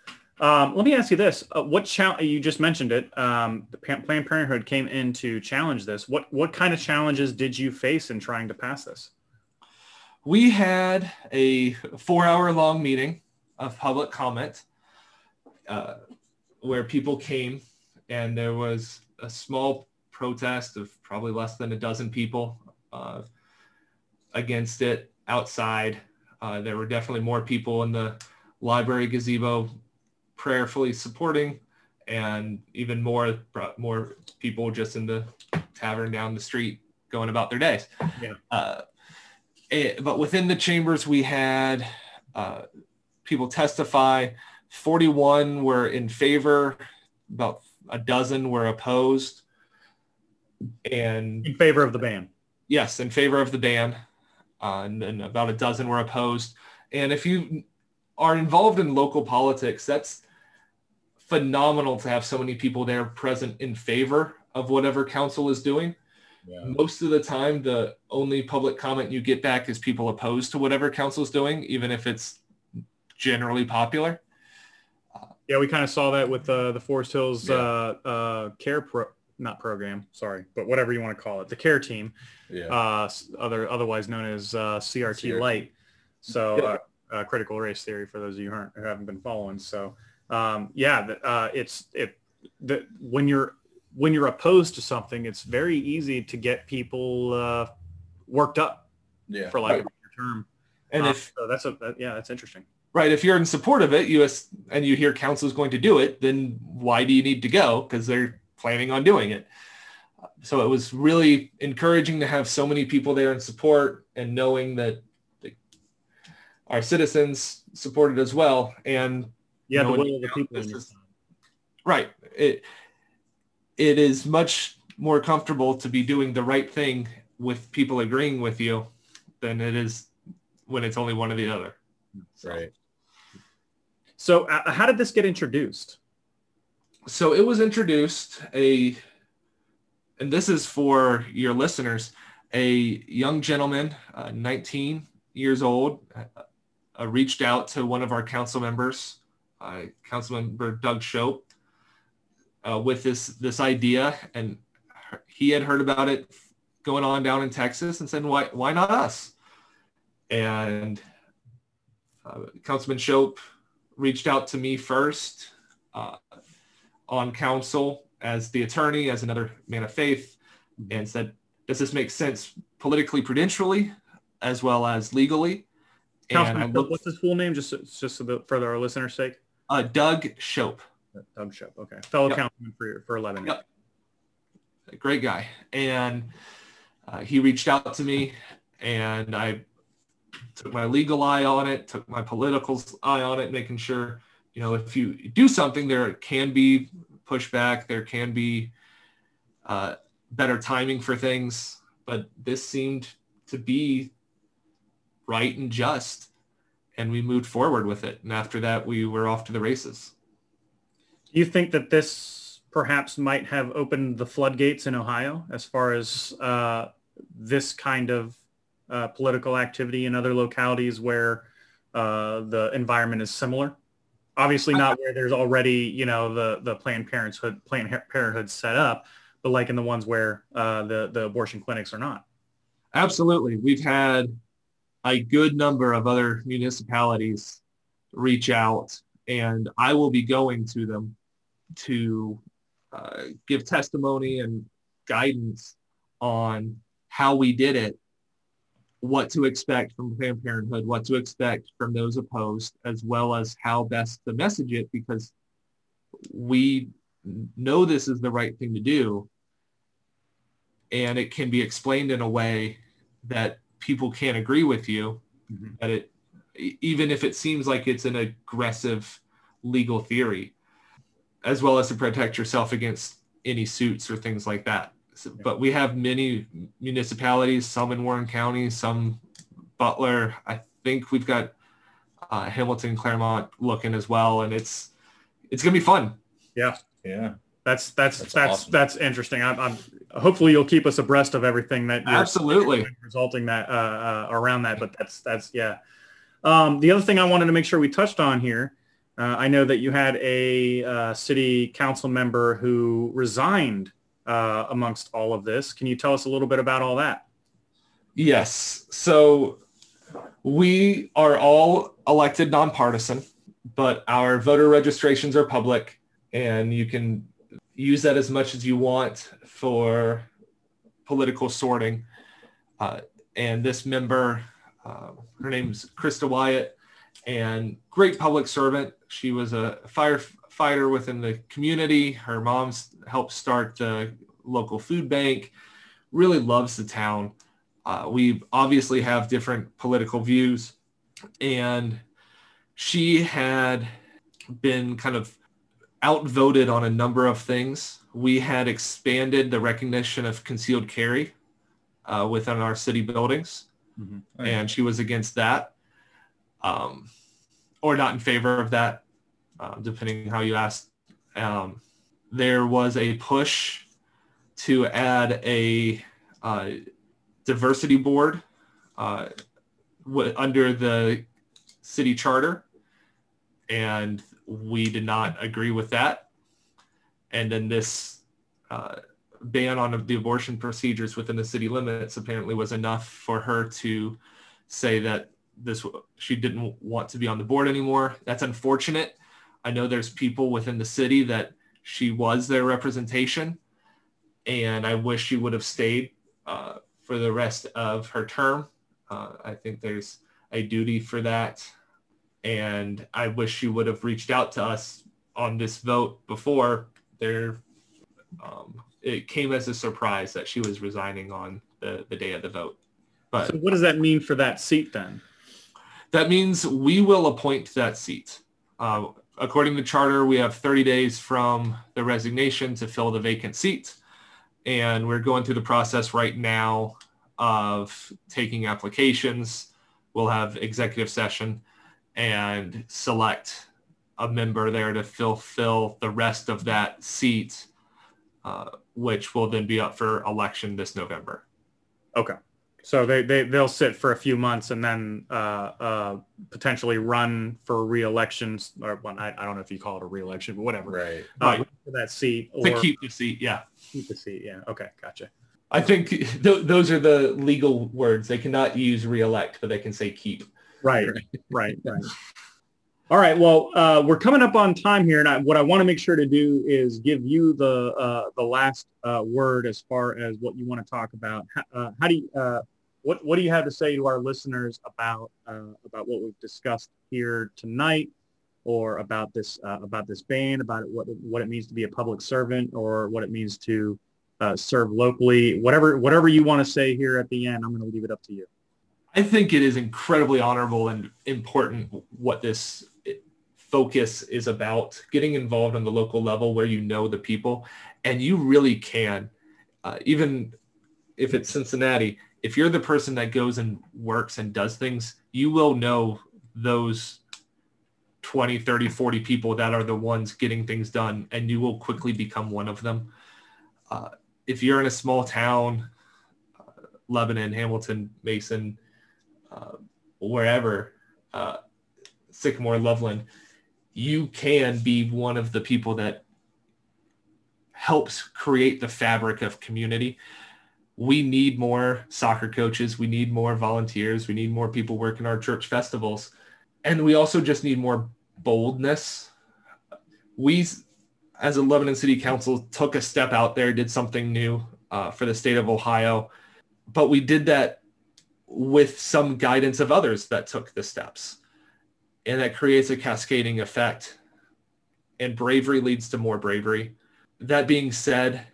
um, let me ask you this: uh, What challenge you just mentioned it? Um, the Pa- Planned Parenthood came in to challenge this. What what kind of challenges did you face in trying to pass this? We had a four hour long meeting of public comment uh, where people came and there was a small protest of probably less than a dozen people uh, against it outside. Uh, there were definitely more people in the library gazebo prayerfully supporting and even more more people just in the tavern down the street going about their days. Yeah. Uh, it, but within the chambers, we had uh, people testify. 41 were in favor, about a dozen were opposed. And In favor of the ban. yes, in favor of the ban, uh, and, and about a dozen were opposed. And if you are involved in local politics, that's phenomenal to have so many people there present in favor of whatever council is doing. Most of the time, the only public comment you get back is people opposed to whatever council is doing, even if it's generally popular. Yeah, we kind of saw that with uh, the Forest Hills Yeah. uh, uh, care pro, not program, sorry, but whatever you want to call it, the care team, Yeah. uh, other otherwise known as uh, CRT CRT. Light. So Yeah. uh, critical race theory for those of you who, aren't, who haven't been following. So um, yeah, uh, it's it the, when you're when you're opposed to something, it's very easy to get people uh, worked up yeah. for like a term. And if so that's a that, yeah, that's interesting. Right, if you're in support of it, you and you hear council is going to do it, then why do you need to go? Because they're planning on doing it. So it was really encouraging to have so many people there in support and knowing that the, our citizens supported as well. And Yeah, the No one will of the people. this in your is- right, it it is much more comfortable to be doing the right thing with people agreeing with you than it is when it's only one or the other. So- Right. So uh, how did this get introduced? so it was introduced a and this is for your listeners a young gentleman uh, 19 years old uh, uh, reached out to one of our council members uh, council member doug shope uh, with this this idea and he had heard about it going on down in texas and said why why not us and uh, councilman shope reached out to me first uh, on council as the attorney, as another man of faith, and said, does this make sense politically, prudentially, as well as legally? And looked, what's his full name? Just just so the, for our listeners' sake. uh, Doug Shope, Doug Shep. Okay, fellow Yep. councilman for for eleven. Yep. great guy. And uh, he reached out to me and I took my legal eye on it, took my political eye on it, making sure, you know, if you do something, there can be pushback, there can be uh, better timing for things, but this seemed to be right and just, and we moved forward with it. And after that, we were off to the races. Do you think that this perhaps might have opened the floodgates in Ohio as far as uh, this kind of uh, political activity in other localities where uh, the environment is similar? Obviously, not where there's already, you know, the the Planned Parenthood Planned Parenthood set up, but like in the ones where uh, the the abortion clinics are not. Absolutely, we've had a good number of other municipalities reach out, and I will be going to them to uh, give testimony and guidance on how we did it, what to expect from Planned Parenthood, what to expect from those opposed, as well as how best to message it because we know this is the right thing to do and it can be explained in a way that people can't agree with you mm-hmm. that it even if it seems like it's an aggressive legal theory as well as to protect yourself against any suits or things like that so, but we have many municipalities some in warren county some butler i think we've got uh, hamilton clermont looking as well and it's it's gonna be fun yeah yeah that's that's that's that's, awesome. that's interesting. I'm, I'm, hopefully you'll keep us abreast of everything that absolutely resulting that uh, uh, around that. But that's that's yeah. Um, the other thing I wanted to make sure we touched on here. Uh, I know that you had a uh, city council member who resigned uh, amongst all of this. Can you tell us a little bit about all that? Yes. So we are all elected nonpartisan, but our voter registrations are public and you can use that as much as you want for political sorting. Uh, and this member, uh, her name's Krista Wyatt, and great public servant. She was a firefighter within the community. Her mom's helped start the local food bank. Really loves the town. Uh, we obviously have different political views, and she had been kind of outvoted on a number of things. We had expanded the recognition of concealed carry uh, within our city buildings, mm-hmm. oh, and she was against that, um, or not in favor of that, uh, depending how you ask. Um, there was a push to add a uh, diversity board uh, w- under the city charter, and we did not agree with that. And then this uh, ban on the abortion procedures within the city limits apparently was enough for her to say that this she didn't want to be on the board anymore. That's unfortunate. I know there's people within the city that she was their representation, and I wish she would have stayed uh, for the rest of her term. Uh, I think there's a duty for that and I wish she would have reached out to us on this vote before there. Um, it came as a surprise that she was resigning on the, the day of the vote. But so what does that mean for that seat then? That means we will appoint that seat. Uh, according to the charter, we have 30 days from the resignation to fill the vacant seat. And we're going through the process right now of taking applications. We'll have executive session and select a member there to fulfill the rest of that seat, uh, which will then be up for election this November. Okay. So they, they, they'll sit for a few months and then uh, uh, potentially run for re-election, or well, I, I, don't know if you call it a re-election, but whatever. Right. Uh, right. For that seat. Or, to keep the seat, yeah. Keep the seat, yeah. Okay, gotcha. I think th- those are the legal words. They cannot use re-elect, but they can say keep. Right, right, right. All right. Well, uh, we're coming up on time here, and I, what I want to make sure to do is give you the uh, the last uh, word as far as what you want to talk about. How, uh, how do you, uh, what what do you have to say to our listeners about uh, about what we've discussed here tonight, or about this about this ban, about what what it means to be a public servant, or what it means to serve locally? Whatever whatever you want to say here at the end, I'm going to leave it up to you. I think it is incredibly honorable and important what this focus is about getting involved on the local level where you know the people and you really can uh, even if it's cincinnati if you're the person that goes and works and does things you will know those 20 30 40 people that are the ones getting things done and you will quickly become one of them uh, if you're in a small town uh, lebanon hamilton mason uh, wherever uh, sycamore loveland you can be one of the people that helps create the fabric of community. We need more soccer coaches. We need more volunteers. We need more people working our church festivals. And we also just need more boldness. We, as a Lebanon City Council, took a step out there, did something new uh, for the state of Ohio. But we did that with some guidance of others that took the steps and that creates a cascading effect and bravery leads to more bravery that being said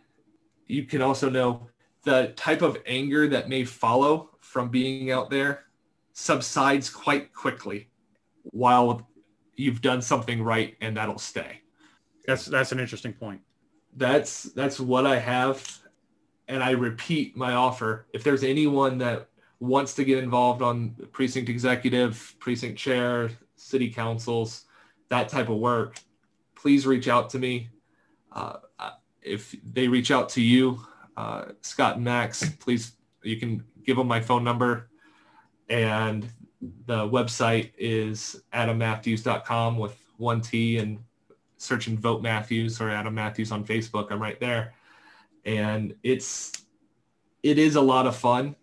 you can also know the type of anger that may follow from being out there subsides quite quickly while you've done something right and that'll stay. That's that's an interesting point. that's that's what i have and i repeat my offer. If there's anyone that wants to get involved on precinct executive precinct chair city councils that type of work please reach out to me. Uh, if they reach out to you uh, scott max please you can give them my phone number. And the website is adammatthews.com with one t and search and vote matthews or adam matthews on facebook. I'm right there. And it's it is a lot of fun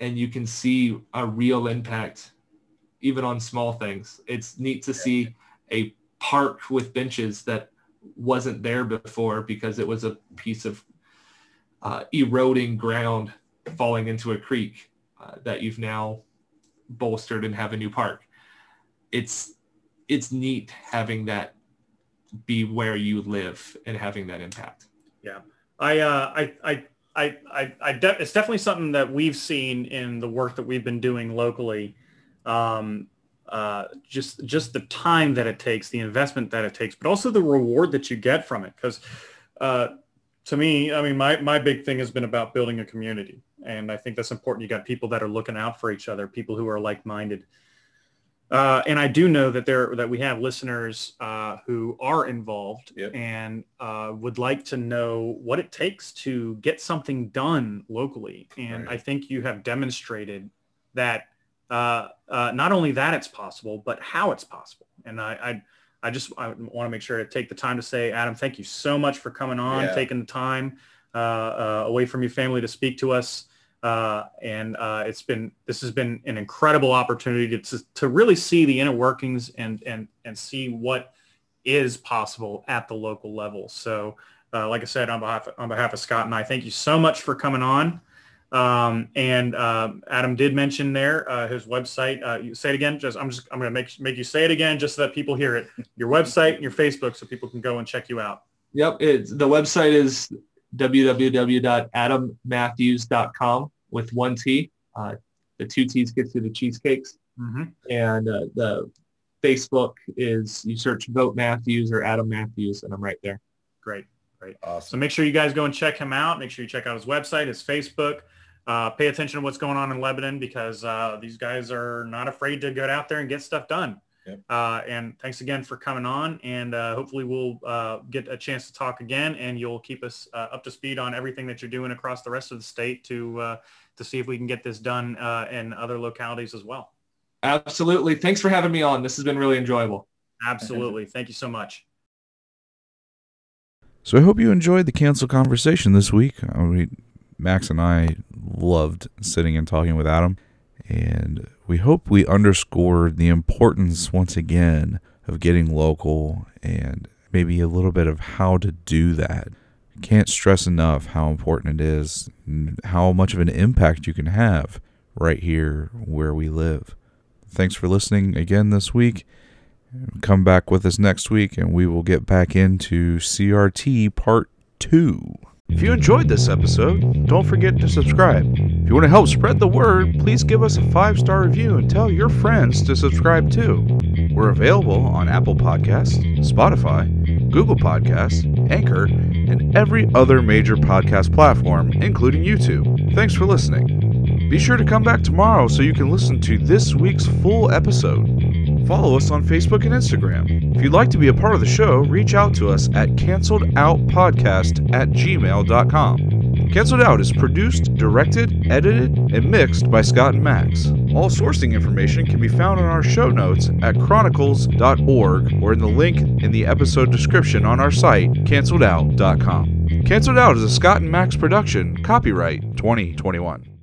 and you can see a real impact even on small things. It's neat to see a park with benches that wasn't there before because it was a piece of uh, eroding ground falling into a creek uh, that you've now bolstered and have a new park it's it's neat having that be where you live and having that impact Yeah, I, uh, I, I, I, I, I de- it's definitely something that we've seen in the work that we've been doing locally. Um, uh, just, just the time that it takes, the investment that it takes, but also the reward that you get from it. Because uh, to me, I mean, my, my big thing has been about building a community, and I think that's important. You got people that are looking out for each other, people who are like-minded. Uh, and I do know that there that we have listeners uh, who are involved Yep. and uh, would like to know what it takes to get something done locally. And Right. I think you have demonstrated that uh, uh, not only that it's possible, but how it's possible. And I, I, just I want to make sure to take the time to say, Adam, thank you so much for coming on, Yeah. taking the time uh, uh, away from your family to speak to us. Uh, and uh, it's been this has been an incredible opportunity to, to really see the inner workings and and and see what is possible at the local level. So, uh, like I said, on behalf on behalf of Scott and I, thank you so much for coming on. Um, and um, Adam did mention there uh, his website. Uh, you say it again. Just I'm just I'm going to make make you say it again just so that people hear it. Your website and your Facebook, so people can go and check you out. Yep. It's the website is www.adammatthews.com with one T. Uh, the two T's get to the cheesecakes. Mm-hmm. And uh, the Facebook is you search Vote Matthews or Adam Matthews, and I'm right there. Great, great. Awesome. So make sure you guys go and check him out. Make sure you check out his website, his Facebook. Uh, pay attention to what's going on in Lebanon because uh, these guys are not afraid to get out there and get stuff done. Yep. Uh, and thanks again for coming on. And uh, hopefully we'll uh, get a chance to talk again, and you'll keep us uh, up to speed on everything that you're doing across the rest of the state to uh, to see if we can get this done uh, in other localities as well. Absolutely. Thanks for having me on. This has been really enjoyable. Absolutely. Thank you so much. So I hope you enjoyed the cancel conversation this week. I mean, Max and I loved sitting and talking with Adam, and we hope we underscored the importance once again of getting local and maybe a little bit of how to do that. Can't stress enough how important it is, how much of an impact you can have right here where we live. Thanks for listening again this week. Come back with us next week and we will get back into CRT Part 2. If you enjoyed this episode, don't forget to subscribe. If you want to help spread the word, please give us a five star review and tell your friends to subscribe too. We're available on Apple Podcasts, Spotify, Google Podcasts, Anchor, and every other major podcast platform, including YouTube. Thanks for listening. Be sure to come back tomorrow so you can listen to this week's full episode. Follow us on Facebook and Instagram. If you'd like to be a part of the show, reach out to us at canceledOutPodcast at gmail.com. Canceled Out is produced, directed, edited, and mixed by Scott and Max. All sourcing information can be found on our show notes at chronicles.org or in the link in the episode description on our site, canceledout.com. Canceled Out is a Scott and Max production, copyright 2021.